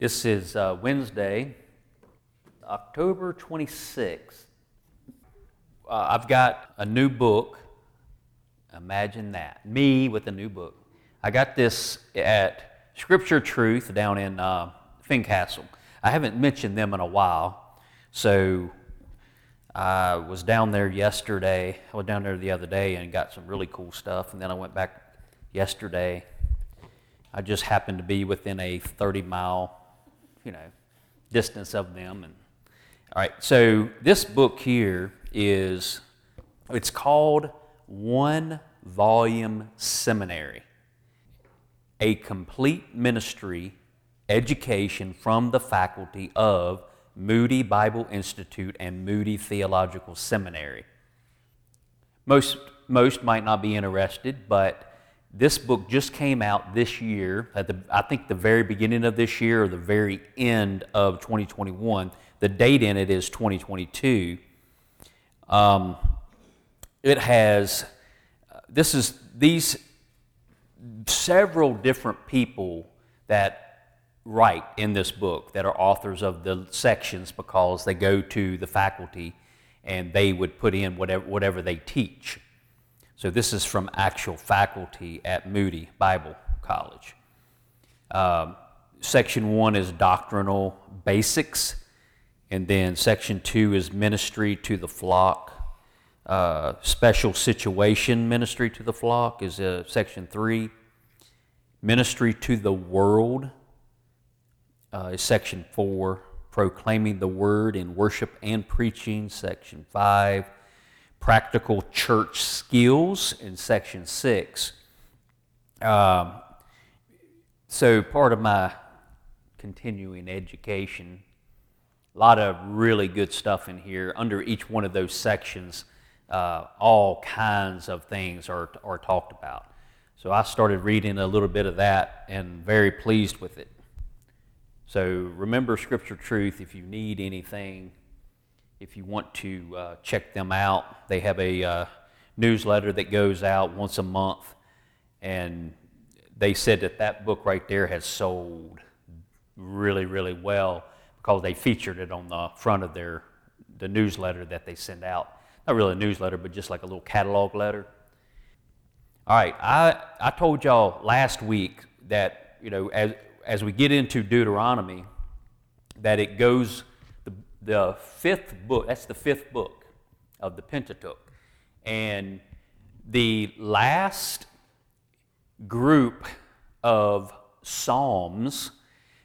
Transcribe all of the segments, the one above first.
This is uh, Wednesday, October 26th. Uh, I've got a new book. Imagine that. Me with a new book. I got this at Scripture Truth down in uh, Fincastle. I haven't mentioned them in a while, so I was down there yesterday. I was down there the other day and got some really cool stuff, and then I went back yesterday. I just happened to be within a 30 mile you know, distance of them. And all right, so this book here is it's called One Volume Seminary, a complete ministry education from the faculty of Moody Bible Institute and Moody Theological Seminary. Most, most might not be interested, but this book just came out this year, at the, I think the very beginning of this year or the very end of 2021. The date in it is 2022. Um, it has, this is, these several different people that write in this book that are authors of the sections because they go to the faculty and they would put in whatever, whatever they teach. So this is from actual faculty at Moody Bible College. Um, section one is doctrinal basics, and then section two is ministry to the flock. Uh, special situation ministry to the flock is uh, section three. Ministry to the world uh, is section four. Proclaiming the word in worship and preaching, section five practical church skills in section six. Um, so, part of my continuing education, a lot of really good stuff in here. Under each one of those sections, uh, all kinds of things are, are talked about. So, I started reading a little bit of that and very pleased with it. So, remember Scripture Truth if you need anything if you want to uh, check them out, they have a uh, newsletter that goes out once a month, and they said that that book right there has sold really, really well because they featured it on the front of their the newsletter that they send out. Not really a newsletter, but just like a little catalog letter. All right, I, I told y'all last week that you know as as we get into Deuteronomy, that it goes the fifth book, that's the fifth book of the Pentateuch. And the last group of Psalms,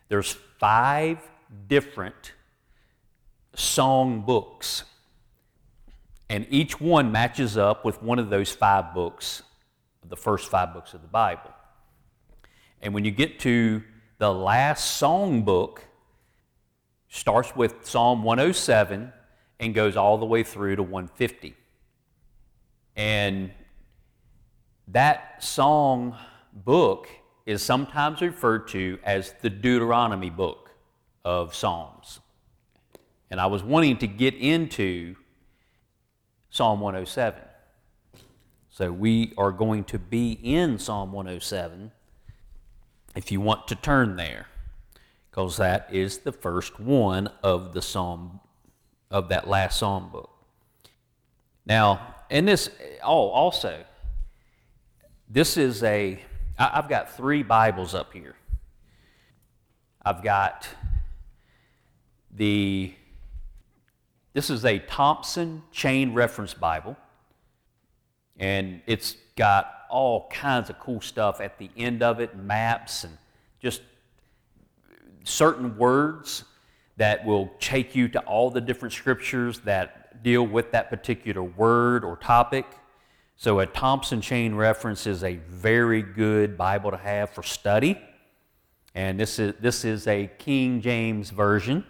there's five different song books. And each one matches up with one of those five books, the first five books of the Bible. And when you get to the last song book, starts with Psalm 107 and goes all the way through to 150. And that song book is sometimes referred to as the Deuteronomy book of Psalms. And I was wanting to get into Psalm 107. So we are going to be in Psalm 107 if you want to turn there because that is the first one of the psalm of that last psalm book. Now, in this, oh, also, this is a. I've got three Bibles up here. I've got the, this is a Thompson Chain Reference Bible, and it's got all kinds of cool stuff at the end of it, maps and just certain words that will take you to all the different scriptures that deal with that particular word or topic. So, a Thompson chain reference is a very good Bible to have for study. And this is, this is a King James Version.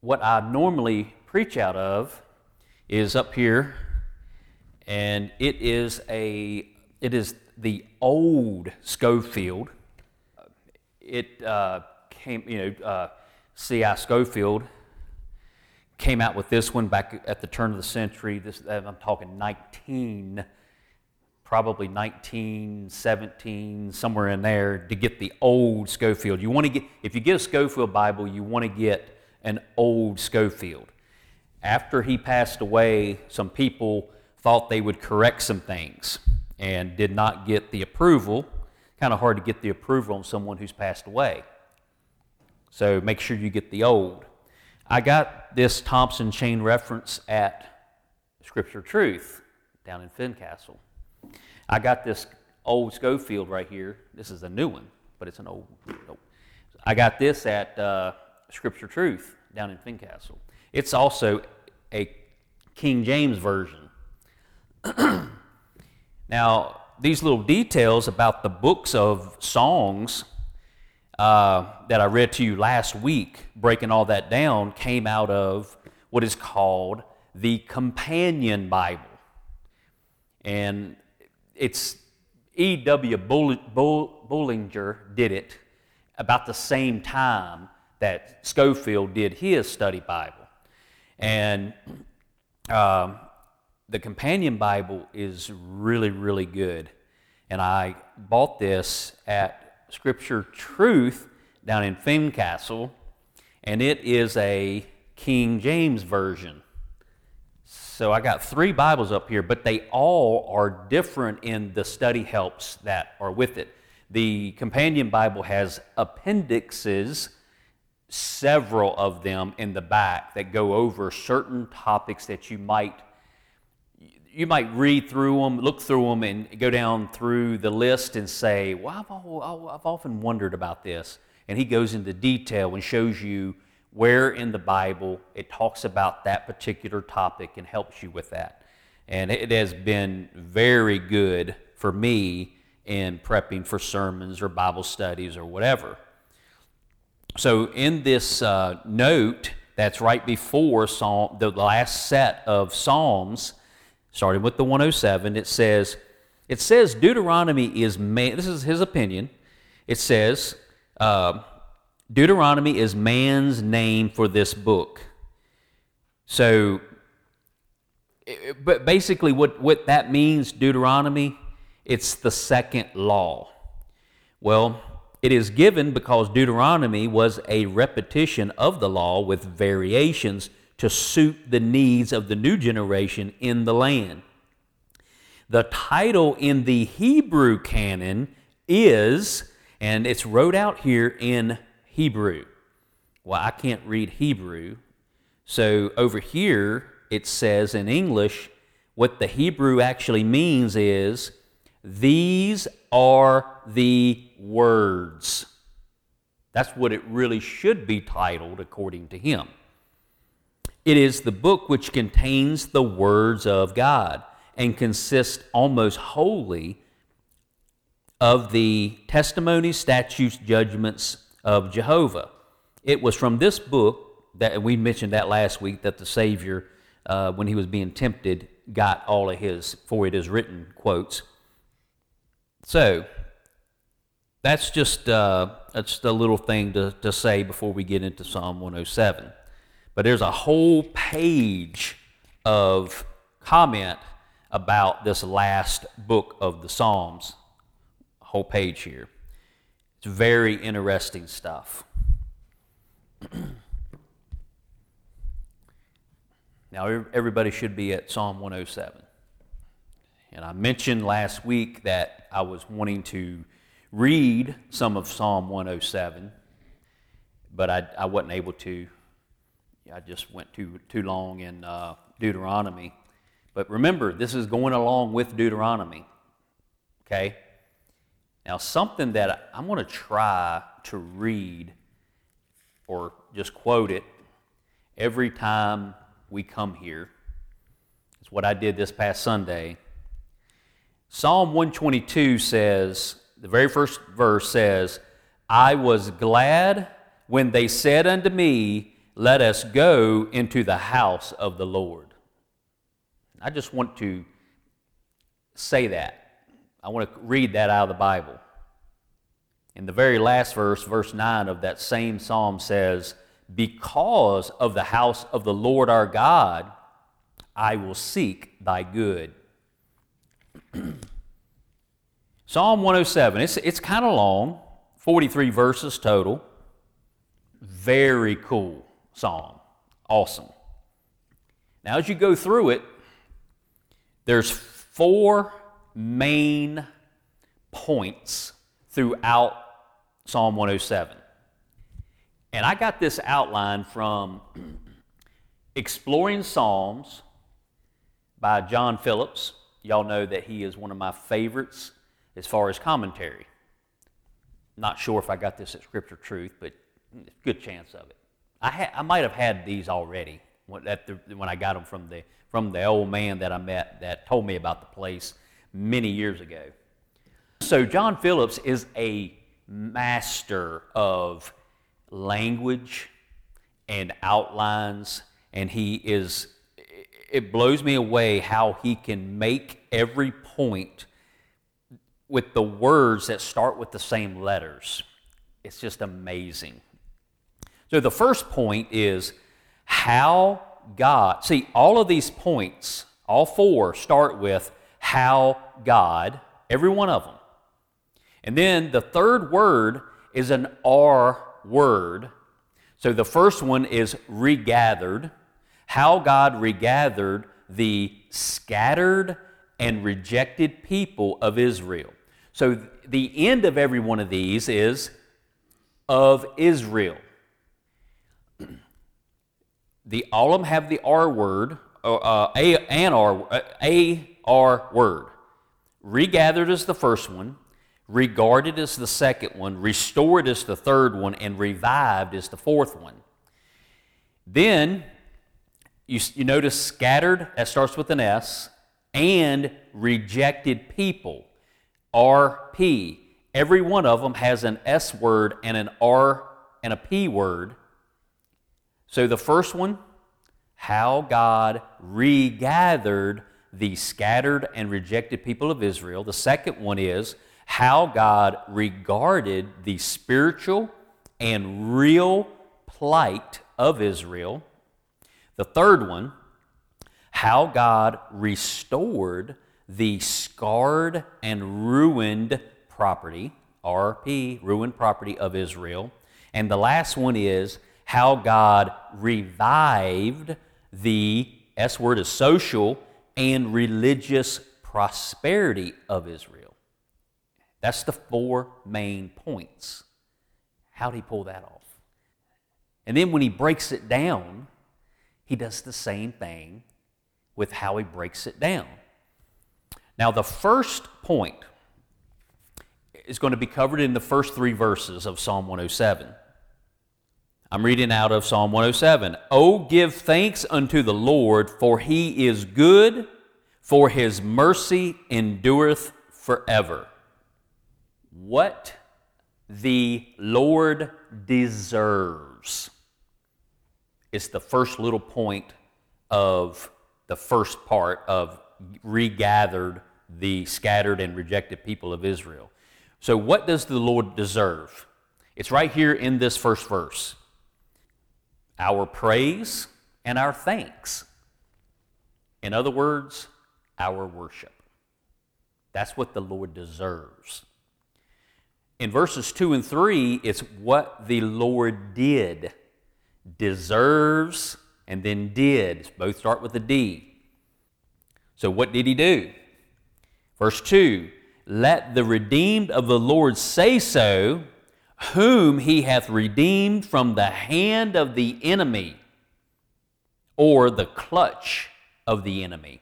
What I normally preach out of is up here, and it is, a, it is the old Scofield it uh, came, you know, uh, C.I. Scofield came out with this one back at the turn of the century. This, I'm talking 19, probably 1917, somewhere in there, to get the old Scofield. You want to get, if you get a Scofield Bible, you want to get an old Scofield. After he passed away, some people thought they would correct some things and did not get the approval. Kind of hard to get the approval on someone who's passed away. So make sure you get the old. I got this Thompson chain reference at Scripture Truth down in Fincastle. I got this old Scofield right here. This is a new one, but it's an old. Nope. I got this at uh, Scripture Truth down in Fincastle. It's also a King James version. now, these little details about the books of songs uh, that I read to you last week, breaking all that down, came out of what is called the Companion Bible. And it's E.W. Bullinger did it about the same time that Scofield did his study Bible. And um, the Companion Bible is really, really good. And I bought this at Scripture Truth down in Fincastle, and it is a King James Version. So I got three Bibles up here, but they all are different in the study helps that are with it. The companion Bible has appendixes, several of them in the back that go over certain topics that you might you might read through them, look through them, and go down through the list and say, "Well, I've, I've often wondered about this." And he goes into detail and shows you where in the Bible it talks about that particular topic and helps you with that. And it has been very good for me in prepping for sermons or Bible studies or whatever. So, in this uh, note that's right before Psalm, the last set of Psalms, starting with the 107, it says, it says Deuteronomy is man, this is his opinion. It says, uh, Deuteronomy is man's name for this book. So, but basically, what, what that means, Deuteronomy, it's the second law. Well, it is given because Deuteronomy was a repetition of the law with variations to suit the needs of the new generation in the land. The title in the Hebrew canon is, and it's wrote out here in Hebrew. Well, I can't read Hebrew. So over here, it says in English, what the Hebrew actually means is, these are the words. That's what it really should be titled, according to him. It is the book which contains the words of God and consists almost wholly of the testimonies, statutes, judgments, of Jehovah. It was from this book that we mentioned that last week that the Savior, uh, when he was being tempted, got all of his for it is written quotes. So that's just uh, that's a little thing to, to say before we get into Psalm 107. But there's a whole page of comment about this last book of the Psalms. A whole page here. It's very interesting stuff. now, everybody should be at Psalm 107. And I mentioned last week that I was wanting to read some of Psalm 107, but I, I wasn't able to. I just went too, too long in uh, Deuteronomy. But remember, this is going along with Deuteronomy. Okay? Now, something that I'm going to try to read or just quote it every time we come here. It's what I did this past Sunday. Psalm 122 says, the very first verse says, I was glad when they said unto me, Let us go into the house of the Lord. I just want to say that. I want to read that out of the Bible. In the very last verse, verse 9 of that same psalm says, Because of the house of the Lord our God, I will seek thy good. Psalm 107, it's, it's kind of long, 43 verses total. Very cool psalm. Awesome. Now, as you go through it, there's four main points throughout Psalm 107. And I got this outline from Exploring Psalms by John Phillips. Y'all know that he is one of my favorites as far as commentary. Not sure if I got this at Scripture Truth, but good chance of it. I, ha- I might have had these already when, the, when I got them from the, from the old man that I met that told me about the place many years ago. So, John Phillips is a master of language and outlines, and he is, it blows me away how he can make every point with the words that start with the same letters. It's just amazing. So the first point is how God, see, all of these points, all four, start with how God, every one of them. And then the third word is an R word. So the first one is regathered. How God regathered the scattered and rejected people of Israel. So the end of every one of these is of Israel. The all of them have the R word, uh, uh a an R uh, a R word. Regathered is the first one, regarded is the second one, restored is the third one, and revived is the fourth one. Then you, you notice scattered, that starts with an S, and rejected people. RP. Every one of them has an S word and an R and a P word. So the first one, how God regathered the scattered and rejected people of Israel. The second one is how God regarded the spiritual and real plight of Israel. The third one, how God restored the scarred and ruined property, RP, ruined property of Israel. And the last one is how God revived the S word is social and religious prosperity of Israel. That's the four main points. How did he pull that off? And then when he breaks it down, he does the same thing with how he breaks it down. Now, the first point is going to be covered in the first three verses of Psalm 107. I'm reading out of Psalm 107. Oh, give thanks unto the Lord, for he is good, for his mercy endureth forever. What the Lord deserves is the first little point of the first part of regathered the scattered and rejected people of Israel. So, what does the Lord deserve? It's right here in this first verse our praise and our thanks. In other words, our worship. That's what the Lord deserves. In verses 2 and 3, it's what the Lord did, deserves, and then did. Both start with a D. So, what did he do? Verse 2 Let the redeemed of the Lord say so, whom he hath redeemed from the hand of the enemy or the clutch of the enemy,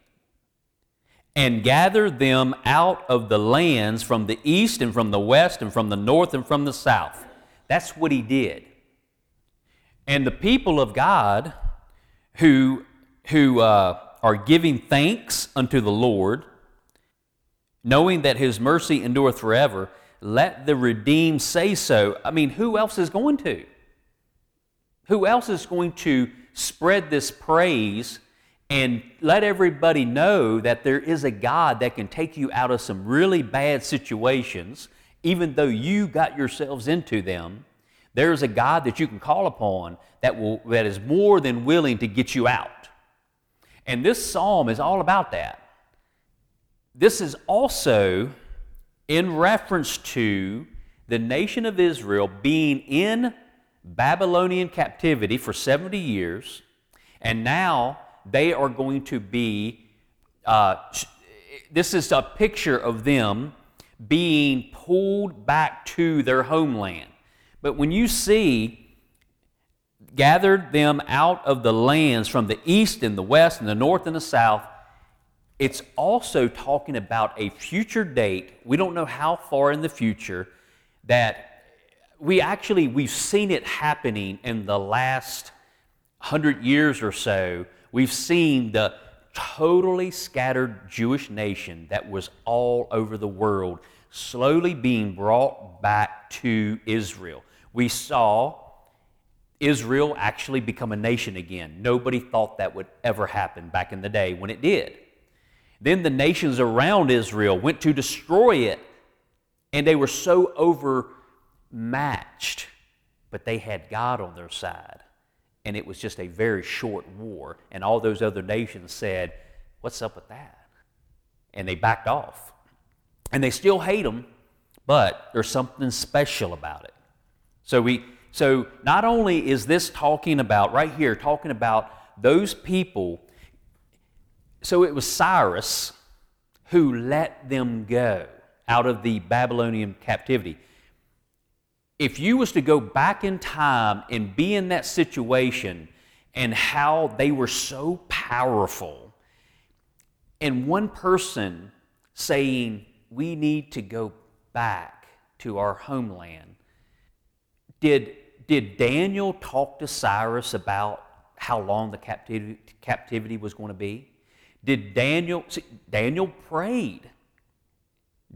and gathered them out of the lands from the east and from the west and from the north and from the south. That's what he did. And the people of God who, who uh, are giving thanks unto the Lord, knowing that his mercy endureth forever, let the redeemed say so. I mean, who else is going to? Who else is going to spread this praise and let everybody know that there is a God that can take you out of some really bad situations, even though you got yourselves into them? There's a God that you can call upon that, will, that is more than willing to get you out. And this psalm is all about that. This is also in reference to the nation of Israel being in Babylonian captivity for 70 years, and now they are going to be, uh, this is a picture of them being pulled back to their homeland. But when you see gathered them out of the lands from the east and the west and the north and the south, it's also talking about a future date. We don't know how far in the future that we actually we've seen it happening in the last hundred years or so. We've seen the totally scattered Jewish nation that was all over the world slowly being brought back to Israel. We saw Israel actually become a nation again. Nobody thought that would ever happen back in the day when it did. Then the nations around Israel went to destroy it, and they were so overmatched, but they had God on their side. And it was just a very short war. And all those other nations said, What's up with that? And they backed off. And they still hate them, but there's something special about it. So we so not only is this talking about right here talking about those people so it was Cyrus who let them go out of the Babylonian captivity. If you was to go back in time and be in that situation and how they were so powerful, and one person saying, We need to go back to our homeland, did, did Daniel talk to Cyrus about how long the captivity, captivity was going to be? Did Daniel, see, Daniel prayed.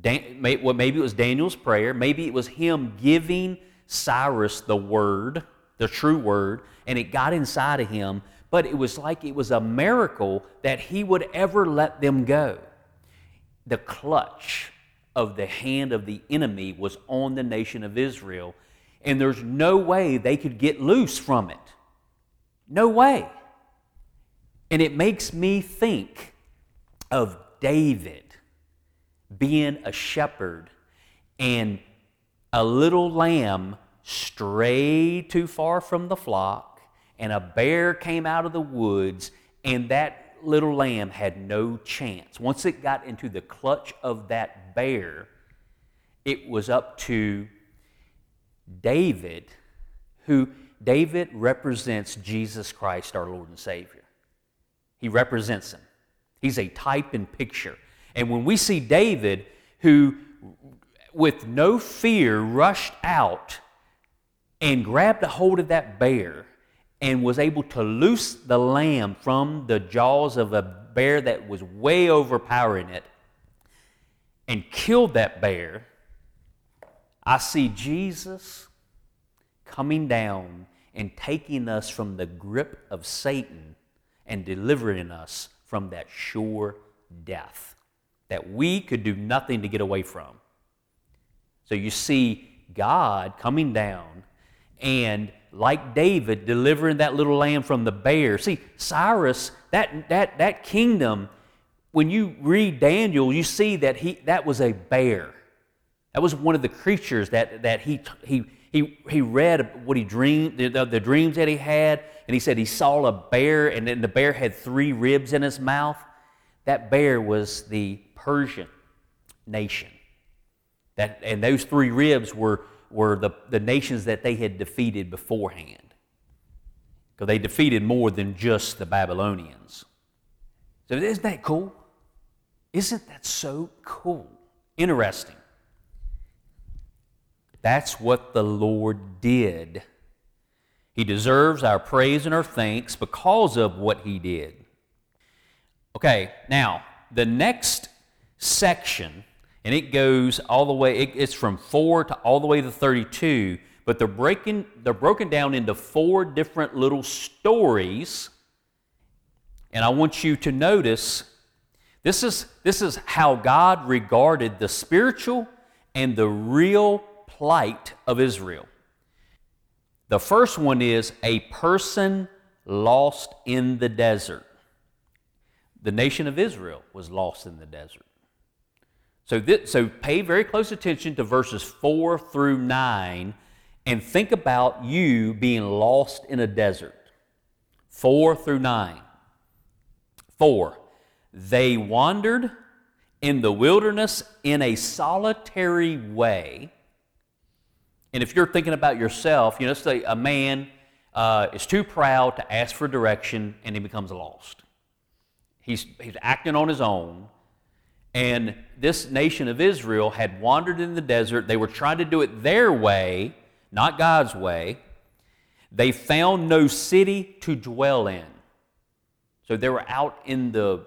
Dan, well, maybe it was Daniel's prayer. Maybe it was him giving Cyrus the word, the true word, and it got inside of him. But it was like it was a miracle that he would ever let them go. The clutch of the hand of the enemy was on the nation of Israel, and there's no way they could get loose from it. No way. And it makes me think of David being a shepherd and a little lamb strayed too far from the flock, and a bear came out of the woods, and that little lamb had no chance. Once it got into the clutch of that bear, it was up to David, who David represents Jesus Christ, our Lord and Savior. He represents him. He's a type and picture. And when we see David, who with no fear rushed out and grabbed a hold of that bear and was able to loose the lamb from the jaws of a bear that was way overpowering it and killed that bear, I see Jesus coming down and taking us from the grip of Satan and delivering us from that sure death that we could do nothing to get away from. So you see God coming down and like David delivering that little lamb from the bear. See, Cyrus, that, that, that kingdom, when you read Daniel, you see that he, that was a bear. That was one of the creatures that, that he, he, he, he read what he dreamed, the, the dreams that he had, and he said he saw a bear, and then the bear had three ribs in his mouth. That bear was the Persian nation. That, and those three ribs were, were the, the nations that they had defeated beforehand. Because they defeated more than just the Babylonians. So isn't that cool? Isn't that so cool? Interesting. That's what the Lord did he deserves our praise and our thanks because of what he did. Okay, now, the next section, and it goes all the way, it, it's from 4 to all the way to 32, but they're, breaking, they're broken down into four different little stories. And I want you to notice this is, this is how God regarded the spiritual and the real plight of Israel. The first one is a person lost in the desert. The nation of Israel was lost in the desert. So, this, so pay very close attention to verses 4 through 9 and think about you being lost in a desert. 4 through 9. 4. They wandered in the wilderness in a solitary way. And if you're thinking about yourself, you know, say a man uh, is too proud to ask for direction and he becomes lost. He's, he's acting on his own. And this nation of Israel had wandered in the desert. They were trying to do it their way, not God's way. They found no city to dwell in. So they were out in the,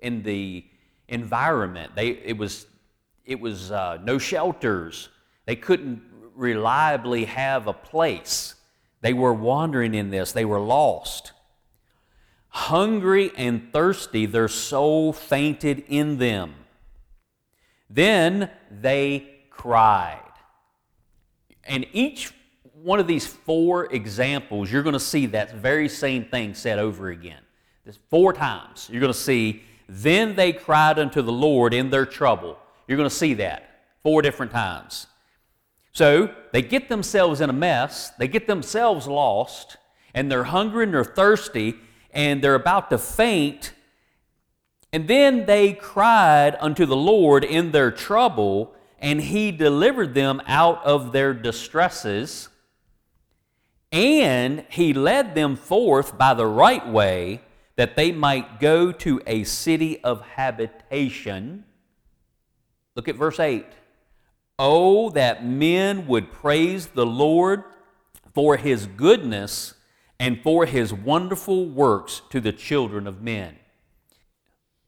in the environment. They, it was, it was uh, no shelters. They couldn't reliably have a place. They were wandering in this, they were lost. Hungry and thirsty, their soul fainted in them. Then they cried. And each one of these four examples, you're going to see that very same thing said over again. This four times. You're going to see, then they cried unto the Lord in their trouble. You're going to see that four different times. So they get themselves in a mess, they get themselves lost, and they're hungry and they're thirsty, and they're about to faint. And then they cried unto the Lord in their trouble, and he delivered them out of their distresses. And he led them forth by the right way, that they might go to a city of habitation. Look at verse 8. Oh, that men would praise the Lord for his goodness and for his wonderful works to the children of men.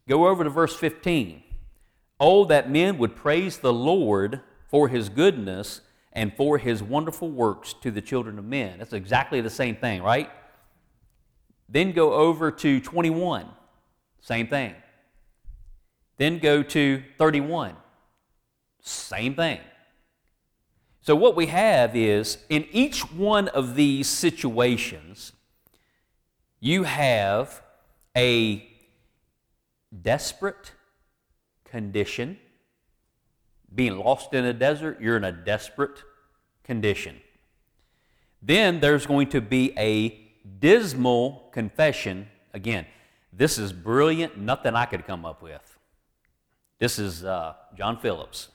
Go over to verse 15. Oh, that men would praise the Lord for his goodness and for his wonderful works to the children of men. That's exactly the same thing, right? Then go over to 21. Same thing. Then go to 31. Same thing. So, what we have is in each one of these situations, you have a desperate condition. Being lost in a desert, you're in a desperate condition. Then there's going to be a dismal confession. Again, this is brilliant, nothing I could come up with. This is uh, John Phillips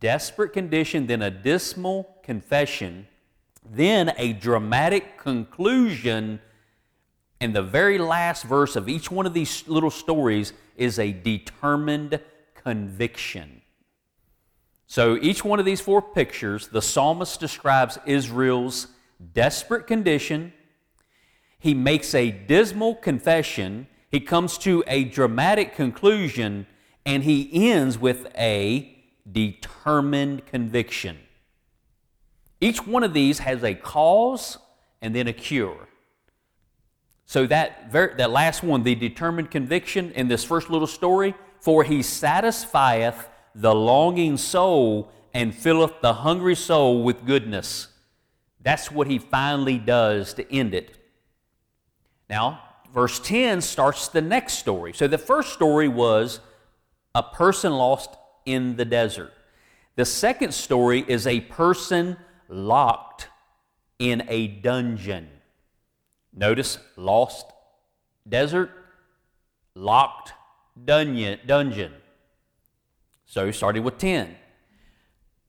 desperate condition, then a dismal confession, then a dramatic conclusion. And the very last verse of each one of these little stories is a determined conviction. So each one of these four pictures, the psalmist describes Israel's desperate condition. He makes a dismal confession. He comes to a dramatic conclusion, and he ends with a determined conviction. Each one of these has a cause and then a cure. So that, very, that last one, the determined conviction in this first little story, for he satisfieth the longing soul and filleth the hungry soul with goodness. That's what he finally does to end it. Now, verse 10 starts the next story. So the first story was a person lost in the desert. The second story is a person locked in a dungeon. Notice lost desert, locked dungeon. dungeon. So starting with 10.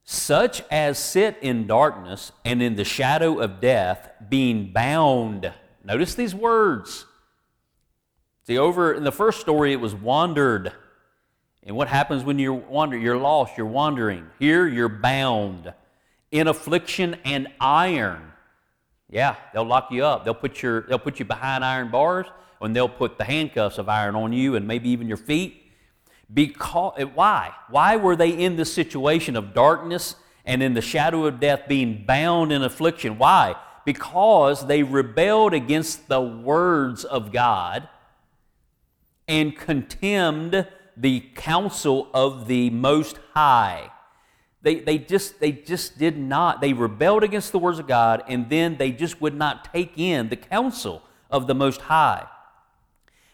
Such as sit in darkness and in the shadow of death, being bound. Notice these words. See, over in the first story, it was wandered. And what happens when you're wandering? You're lost, you're wandering. Here, you're bound in affliction and iron. Yeah, they'll lock you up. They'll put, your, they'll put you behind iron bars, and they'll put the handcuffs of iron on you and maybe even your feet. Because, eh, why? Why were they in this situation of darkness and in the shadow of death being bound in affliction? Why? Because they rebelled against the words of God and contemned the counsel of the Most High. They, they, just, they just did not. They rebelled against the words of God, and then they just would not take in the counsel of the Most High.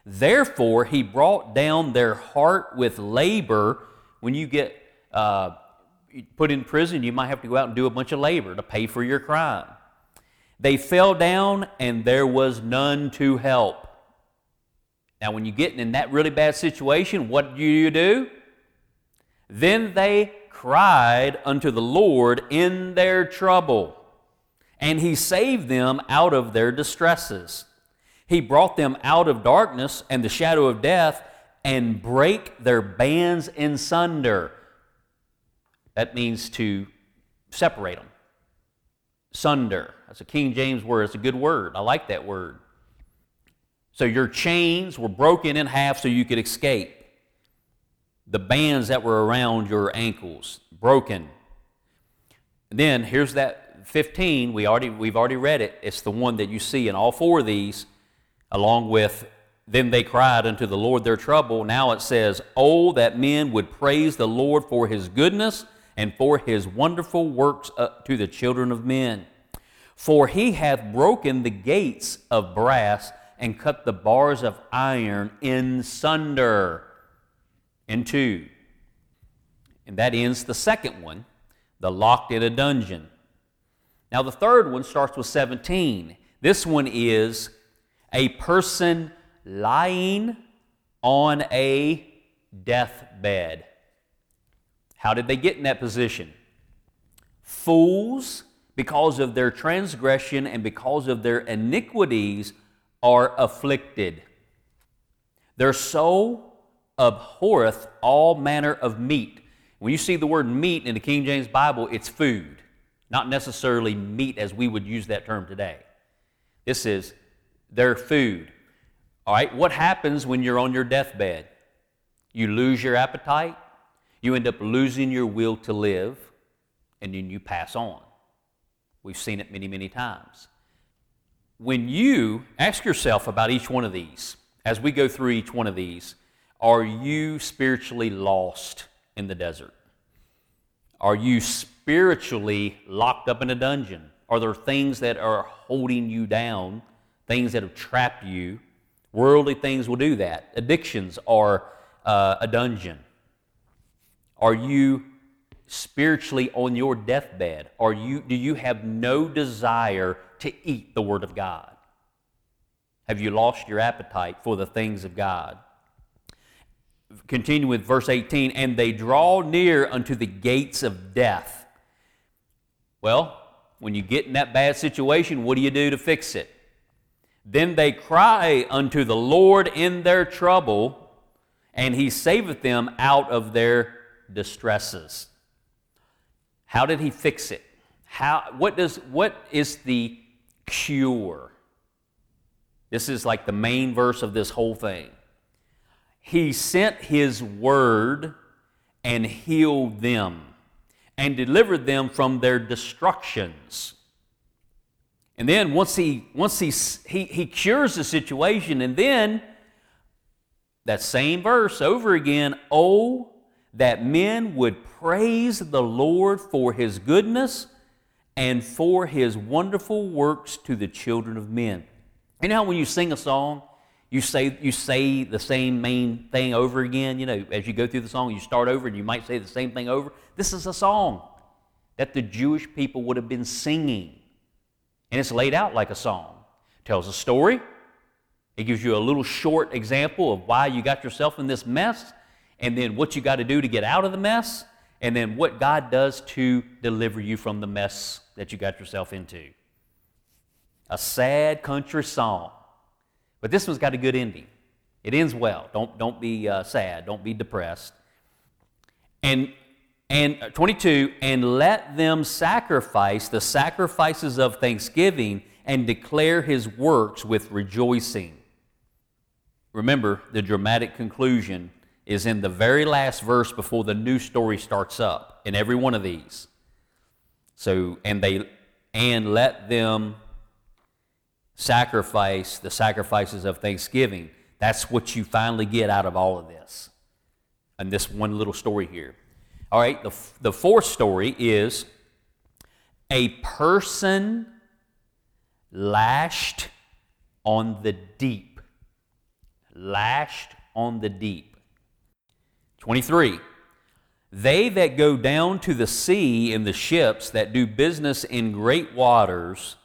Therefore, he brought down their heart with labor when you get uh, put in prison, you might have to go out and do a bunch of labor to pay for your crime. They fell down, and there was none to help. Now, when you get in that really bad situation, what do you do? Then they cried unto the Lord in their trouble, and he saved them out of their distresses. He brought them out of darkness and the shadow of death and break their bands in sunder. That means to separate them. Sunder. That's a King James word. It's a good word. I like that word. So your chains were broken in half so you could escape. The bands that were around your ankles broken. And then here's that 15. We already, we've already read it. It's the one that you see in all four of these, along with then they cried unto the Lord their trouble. Now it says, Oh, that men would praise the Lord for his goodness and for his wonderful works to the children of men. For he hath broken the gates of brass and cut the bars of iron in sunder in two. And that ends the second one, the locked in a dungeon. Now the third one starts with 17. This one is a person lying on a deathbed. How did they get in that position? Fools, because of their transgression and because of their iniquities, are afflicted. Their soul abhorreth all manner of meat. When you see the word meat in the King James Bible, it's food, not necessarily meat as we would use that term today. This is their food. All right, what happens when you're on your deathbed? You lose your appetite, you end up losing your will to live, and then you pass on. We've seen it many, many times. When you ask yourself about each one of these, as we go through each one of these, are you spiritually lost in the desert? Are you spiritually locked up in a dungeon? Are there things that are holding you down, things that have trapped you? Worldly things will do that. Addictions are uh, a dungeon. Are you spiritually on your deathbed? Are you, do you have no desire to eat the Word of God? Have you lost your appetite for the things of God? Continue with verse 18, and they draw near unto the gates of death. Well, when you get in that bad situation, what do you do to fix it? Then they cry unto the Lord in their trouble, and he saveth them out of their distresses. How did he fix it? How, what, does, what is the cure? This is like the main verse of this whole thing. He sent his word and healed them and delivered them from their destructions. And then once he once he, he he cures the situation, and then that same verse over again, oh, that men would praise the Lord for his goodness and for his wonderful works to the children of men. You know how when you sing a song, you say you say the same main thing over again, you know, as you go through the song, you start over and you might say the same thing over. This is a song that the Jewish people would have been singing and it's laid out like a song. It tells a story. It gives you a little short example of why you got yourself in this mess, and then what you got to do to get out of the mess, and then what God does to deliver you from the mess that you got yourself into. A sad country song. But this one's got a good ending. It ends well. Don't, don't be uh, sad. Don't be depressed. And and uh, 22, and let them sacrifice the sacrifices of thanksgiving and declare his works with rejoicing. Remember, the dramatic conclusion is in the very last verse before the new story starts up in every one of these. So, and they, and let them sacrifice the sacrifices of thanksgiving. That's what you finally get out of all of this. And this one little story here. All right, the, the fourth story is a person lashed on the deep. Lashed on the deep. 23. They that go down to the sea in the ships that do business in great waters,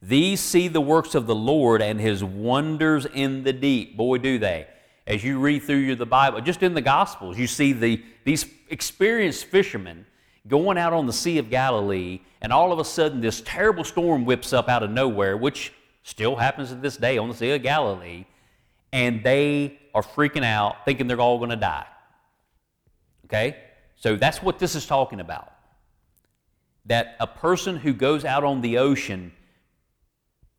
these see the works of the Lord and his wonders in the deep. Boy, do they. As you read through the Bible, just in the Gospels, you see the, these experienced fishermen going out on the Sea of Galilee, and all of a sudden this terrible storm whips up out of nowhere, which still happens to this day on the Sea of Galilee, and they are freaking out, thinking they're all going to die. Okay? So that's what this is talking about. That a person who goes out on the ocean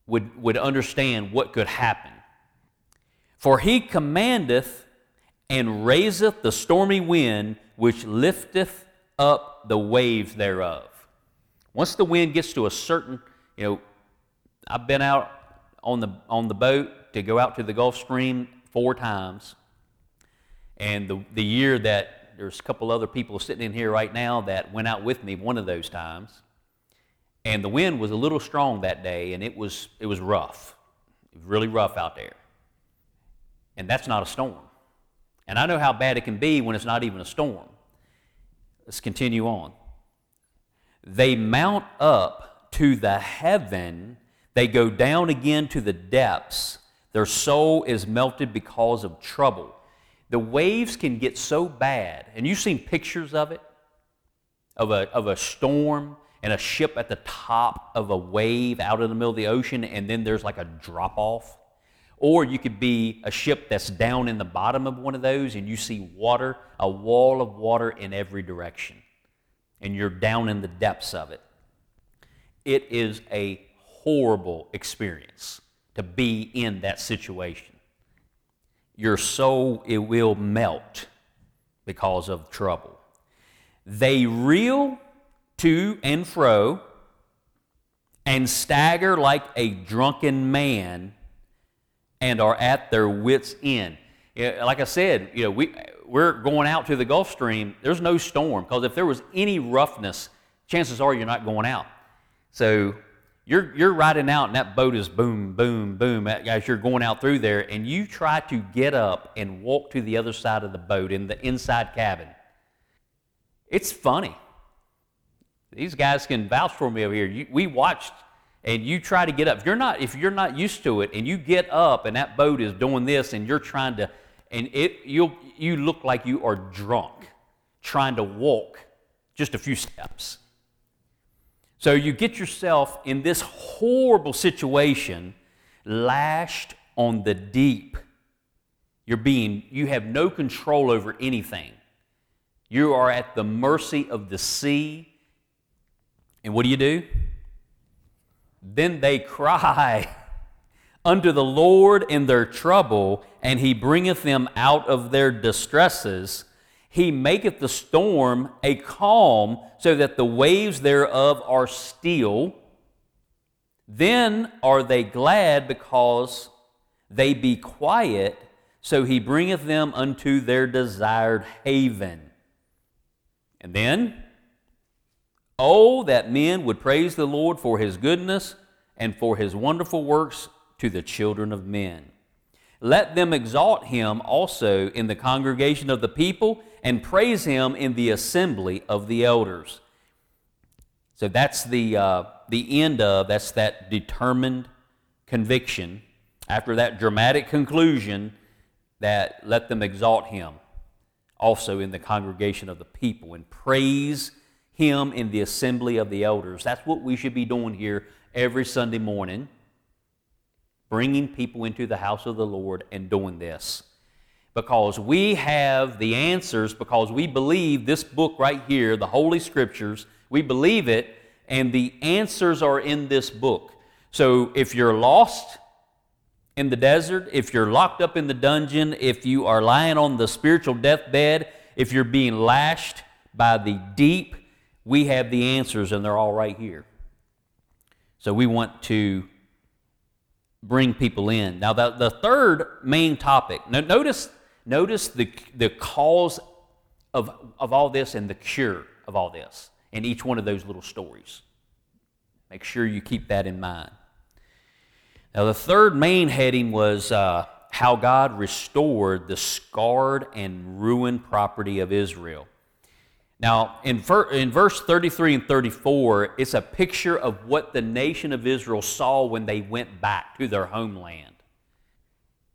would, would understand what could happen. For he commandeth and raiseth the stormy wind, which lifteth up the waves thereof. Once the wind gets to a certain, you know, I've been out on the, on the boat to go out to the Gulf Stream four times. And the, the year that there's a couple other people sitting in here right now that went out with me one of those times. And the wind was a little strong that day, and it was, it was rough. It was really rough out there. And that's not a storm. And I know how bad it can be when it's not even a storm. Let's continue on. They mount up to the heaven, they go down again to the depths. Their soul is melted because of trouble the waves can get so bad, and you've seen pictures of it, of a, of a storm and a ship at the top of a wave out in the middle of the ocean, and then there's like a drop off. Or you could be a ship that's down in the bottom of one of those, and you see water, a wall of water in every direction, and you're down in the depths of it. It is a horrible experience to be in that situation your soul it will melt because of trouble. They reel to and fro and stagger like a drunken man and are at their wits' end. Like I said, you know, we, we're going out to the Gulf Stream. There's no storm because if there was any roughness, chances are you're not going out. So you're, you're riding out and that boat is boom, boom, boom as you're going out through there, and you try to get up and walk to the other side of the boat in the inside cabin. It's funny. These guys can vouch for me over here. You, we watched, and you try to get up. If you're not, if you're not used to it, and you get up, and that boat is doing this, and you're trying to, and it, you you look like you are drunk, trying to walk just a few steps. So you get yourself in this horrible situation, lashed on the deep. You're being, you have no control over anything. You are at the mercy of the sea. And what do you do? Then they cry unto the Lord in their trouble, and he bringeth them out of their distresses. He maketh the storm a calm, so that the waves thereof are still. Then are they glad because they be quiet, so he bringeth them unto their desired haven. And then, oh, that men would praise the Lord for his goodness and for his wonderful works to the children of men. Let them exalt him also in the congregation of the people and praise him in the assembly of the elders. So that's the, uh, the end of, that's that determined conviction. After that dramatic conclusion, that let them exalt him also in the congregation of the people and praise him in the assembly of the elders. That's what we should be doing here every Sunday morning, bringing people into the house of the Lord and doing this because we have the answers, because we believe this book right here, the Holy Scriptures, we believe it, and the answers are in this book. So if you're lost in the desert, if you're locked up in the dungeon, if you are lying on the spiritual deathbed, if you're being lashed by the deep, we have the answers, and they're all right here. So we want to bring people in. Now, the, the third main topic, notice Notice the, the cause of, of all this and the cure of all this in each one of those little stories. Make sure you keep that in mind. Now, the third main heading was uh, how God restored the scarred and ruined property of Israel. Now, in, ver- in verse 33 and 34, it's a picture of what the nation of Israel saw when they went back to their homeland.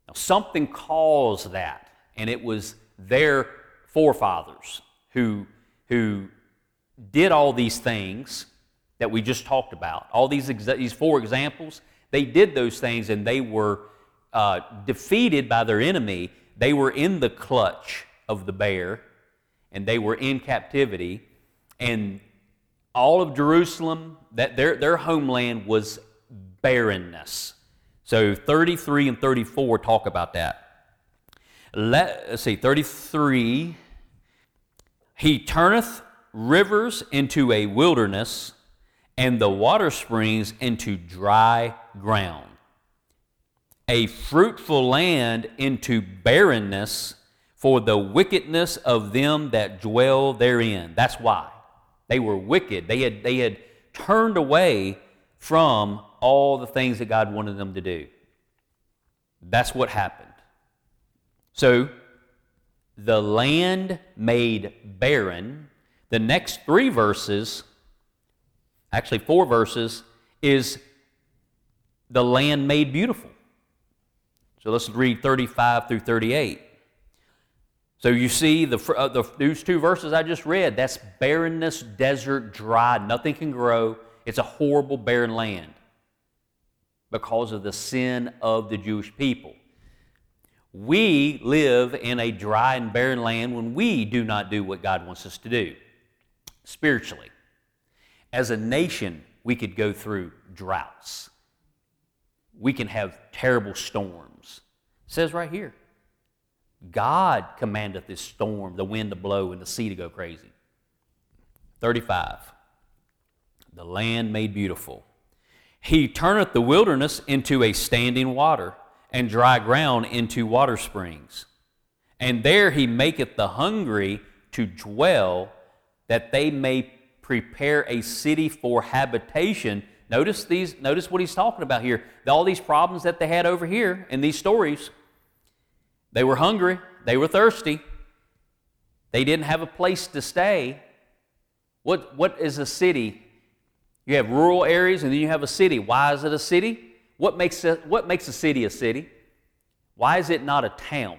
Now, something caused that, and it was their forefathers who, who did all these things that we just talked about. All these, exa- these four examples, they did those things and they were uh, defeated by their enemy. They were in the clutch of the bear and they were in captivity. And all of Jerusalem, that their, their homeland was barrenness. So 33 and 34 talk about that. Let, let's see, 33. He turneth rivers into a wilderness, and the water springs into dry ground. A fruitful land into barrenness, for the wickedness of them that dwell therein. That's why. They were wicked. They had, they had turned away from all the things that God wanted them to do. That's what happened. So, the land made barren. The next three verses, actually four verses, is the land made beautiful. So let's read 35 through 38. So you see the, uh, the, those two verses I just read, that's barrenness, desert, dry, nothing can grow. It's a horrible, barren land because of the sin of the Jewish people. We live in a dry and barren land when we do not do what God wants us to do spiritually. As a nation, we could go through droughts. We can have terrible storms. It says right here God commandeth this storm, the wind to blow, and the sea to go crazy. 35. The land made beautiful. He turneth the wilderness into a standing water, and dry ground into water springs. And there he maketh the hungry to dwell, that they may prepare a city for habitation. Notice these, notice what he's talking about here. All these problems that they had over here in these stories they were hungry, they were thirsty, they didn't have a place to stay. What, what is a city? You have rural areas and then you have a city. Why is it a city? What makes a, what makes a city a city? Why is it not a town?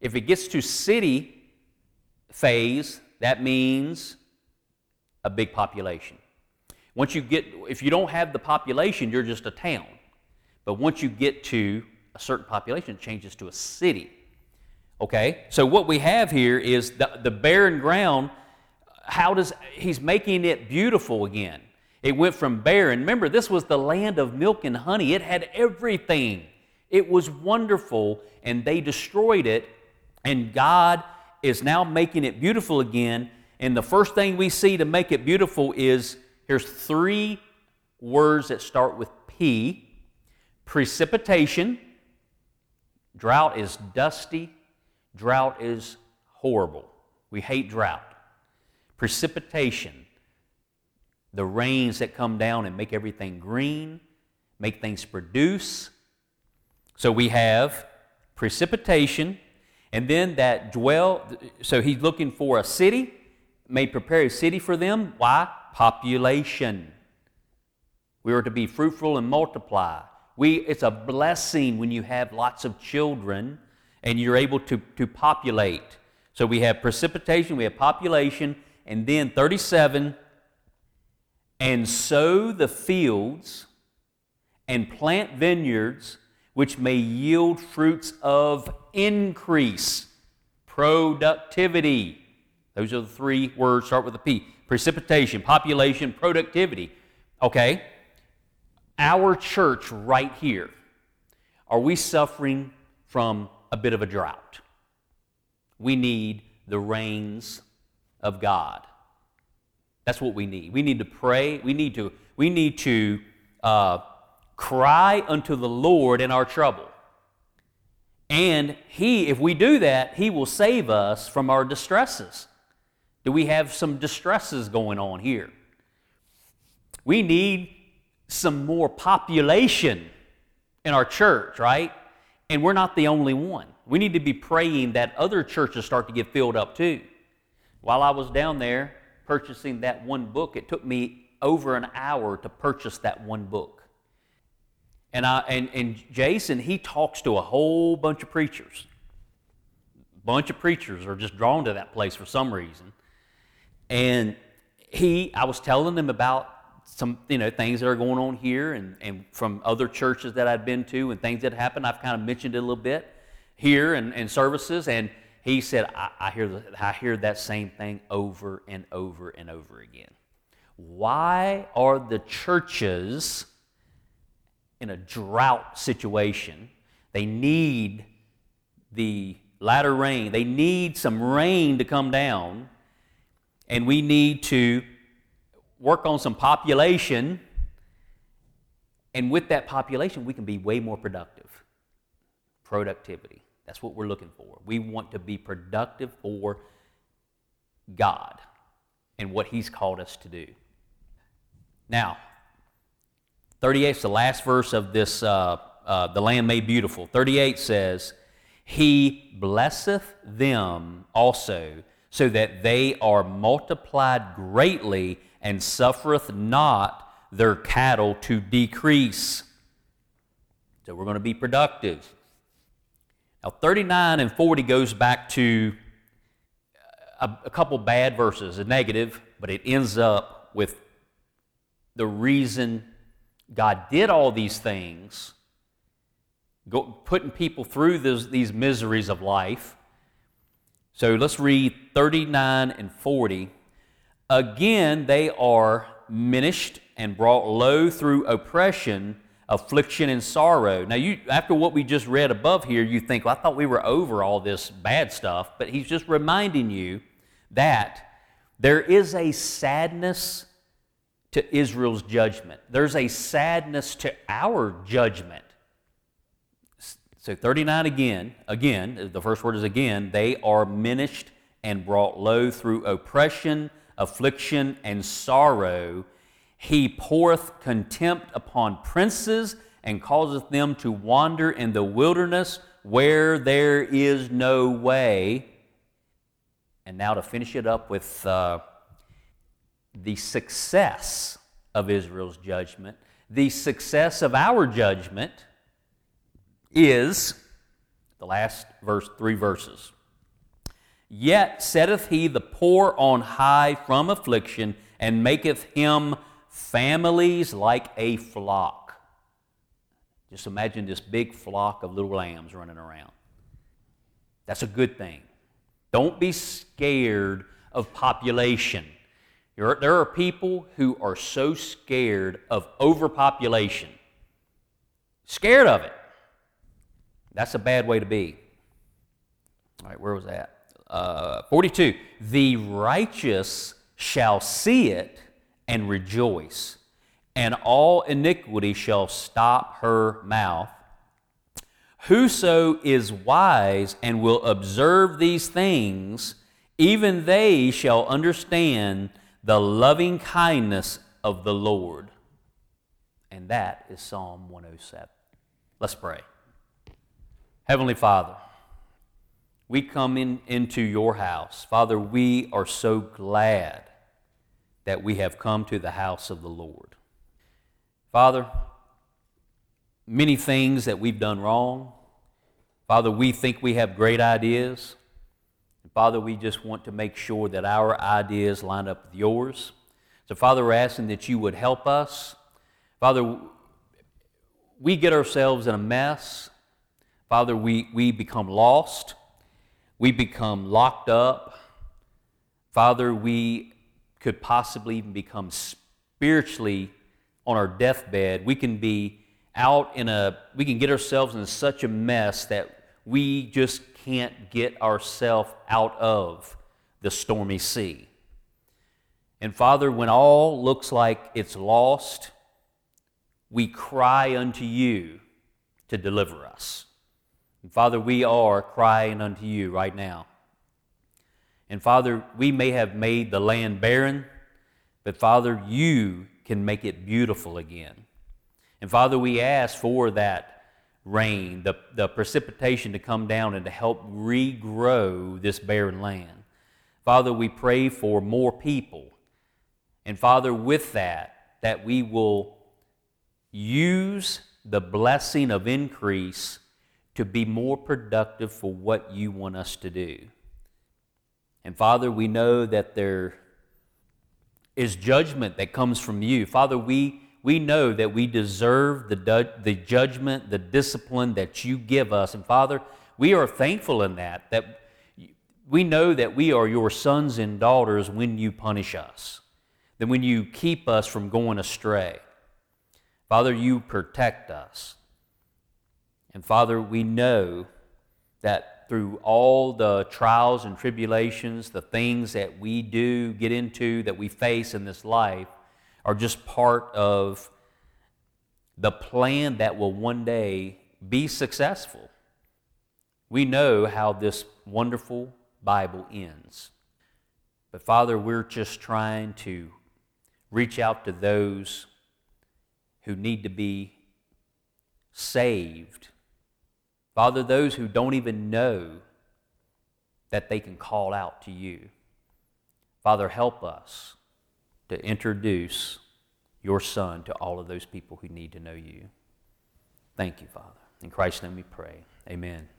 If it gets to city phase, that means a big population. Once you get, if you don't have the population, you're just a town. But once you get to a certain population, it changes to a city. Okay? So what we have here is the, the barren ground. How does he's making it beautiful again? It went from barren. Remember, this was the land of milk and honey. It had everything. It was wonderful, and they destroyed it. And God is now making it beautiful again. And the first thing we see to make it beautiful is here's three words that start with P precipitation, Drought is dusty, drought is horrible. We hate drought. Precipitation, the rains that come down and make everything green, make things produce. So we have precipitation, and then that dwell. So he's looking for a city, may prepare a city for them. Why? Population. We are to be fruitful and multiply. We, it's a blessing when you have lots of children and you're able to, to populate. So we have precipitation, we have population, and then 37 and sow the fields and plant vineyards which may yield fruits of increase, productivity. Those are the three words, start with a P precipitation, population, productivity. Okay? our church right here, are we suffering from a bit of a drought? We need the rains of God. That's what we need. We need to pray. We need to, we need to uh, cry unto the Lord in our trouble. And He, if we do that, He will save us from our distresses. Do we have some distresses going on here? We need some more population in our church, right? And we're not the only one. We need to be praying that other churches start to get filled up too. While I was down there purchasing that one book, it took me over an hour to purchase that one book. And, I, and, and Jason, he talks to a whole bunch of preachers. Bunch of preachers are just drawn to that place for some reason. And he, I was telling them about some, you know, things that are going on here and, and from other churches that I'd been to and things that happened. I've kind of mentioned it a little bit here and, and services. And he said, I, I, hear the, I hear that same thing over and over and over again. Why are the churches in a drought situation? They need the latter rain. They need some rain to come down, and we need to work on some population. And with that population, we can be way more productive. Productivity. That's what we're looking for. We want to be productive for God and what He's called us to do. Now, 38 is the last verse of this, uh, uh, the land made beautiful. 38 says, He blesseth them also, so that they are multiplied greatly, and suffereth not their cattle to decrease. So we're going to be productive. Now, 39 and 40 goes back to uh, a, a couple bad verses, a negative, but it ends up with the reason God did all these things, go, putting people through those, these miseries of life. So let's read 39 and 40. Again, they are minished and brought low through oppression, affliction, and sorrow. Now, you, after what we just read above here, you think, well, I thought we were over all this bad stuff, but he's just reminding you that there is a sadness to Israel's judgment. There's a sadness to our judgment. So 39 again, again, the first word is again, they are minished and brought low through oppression, affliction, and sorrow. He poureth contempt upon princes and causeth them to wander in the wilderness where there is no way. And now to finish it up with uh, the success of Israel's judgment, the success of our judgment is the last verse, three verses. Yet setteth he the poor on high from affliction, and maketh him families like a flock. Just imagine this big flock of little lambs running around. That's a good thing. Don't be scared of population. There are people who are so scared of overpopulation, scared of it. That's a bad way to be. All right, where was that? Uh, 42. The righteous shall see it and rejoice, and all iniquity shall stop her mouth. Whoso is wise and will observe these things, even they shall understand the loving kindness of the Lord. And that is Psalm 107. Let's pray. Heavenly Father, we come in, into your house. Father, we are so glad that we have come to the house of the Lord. Father, many things that we've done wrong. Father, we think we have great ideas. Father, we just want to make sure that our ideas line up with yours. So, Father, we're asking that you would help us. Father, we get ourselves in a mess. Father, we, we become lost. We become locked up. Father, we could possibly even become spiritually on our deathbed. We can be out in a, we can get ourselves in such a mess that we just can't get ourselves out of the stormy sea. And Father, when all looks like it's lost, we cry unto you to deliver us. And Father, we are crying unto you right now. And Father, we may have made the land barren, but Father, you can make it beautiful again. And Father, we ask for that rain, the, the precipitation to come down and to help regrow this barren land. Father, we pray for more people. And Father, with that, that we will use the blessing of increase to be more productive for what you want us to do. And Father, we know that there is judgment that comes from you. Father, we, we know that we deserve the, the judgment, the discipline that you give us. And Father, we are thankful in that, that we know that we are your sons and daughters when you punish us, that when you keep us from going astray. Father, you protect us. And Father, we know that through all the trials and tribulations, the things that we do get into, that we face in this life, are just part of the plan that will one day be successful. We know how this wonderful Bible ends. But Father, we're just trying to reach out to those who need to be saved Father, those who don't even know that they can call out to you. Father, help us to introduce your Son to all of those people who need to know you. Thank you, Father. In Christ's name we pray. Amen.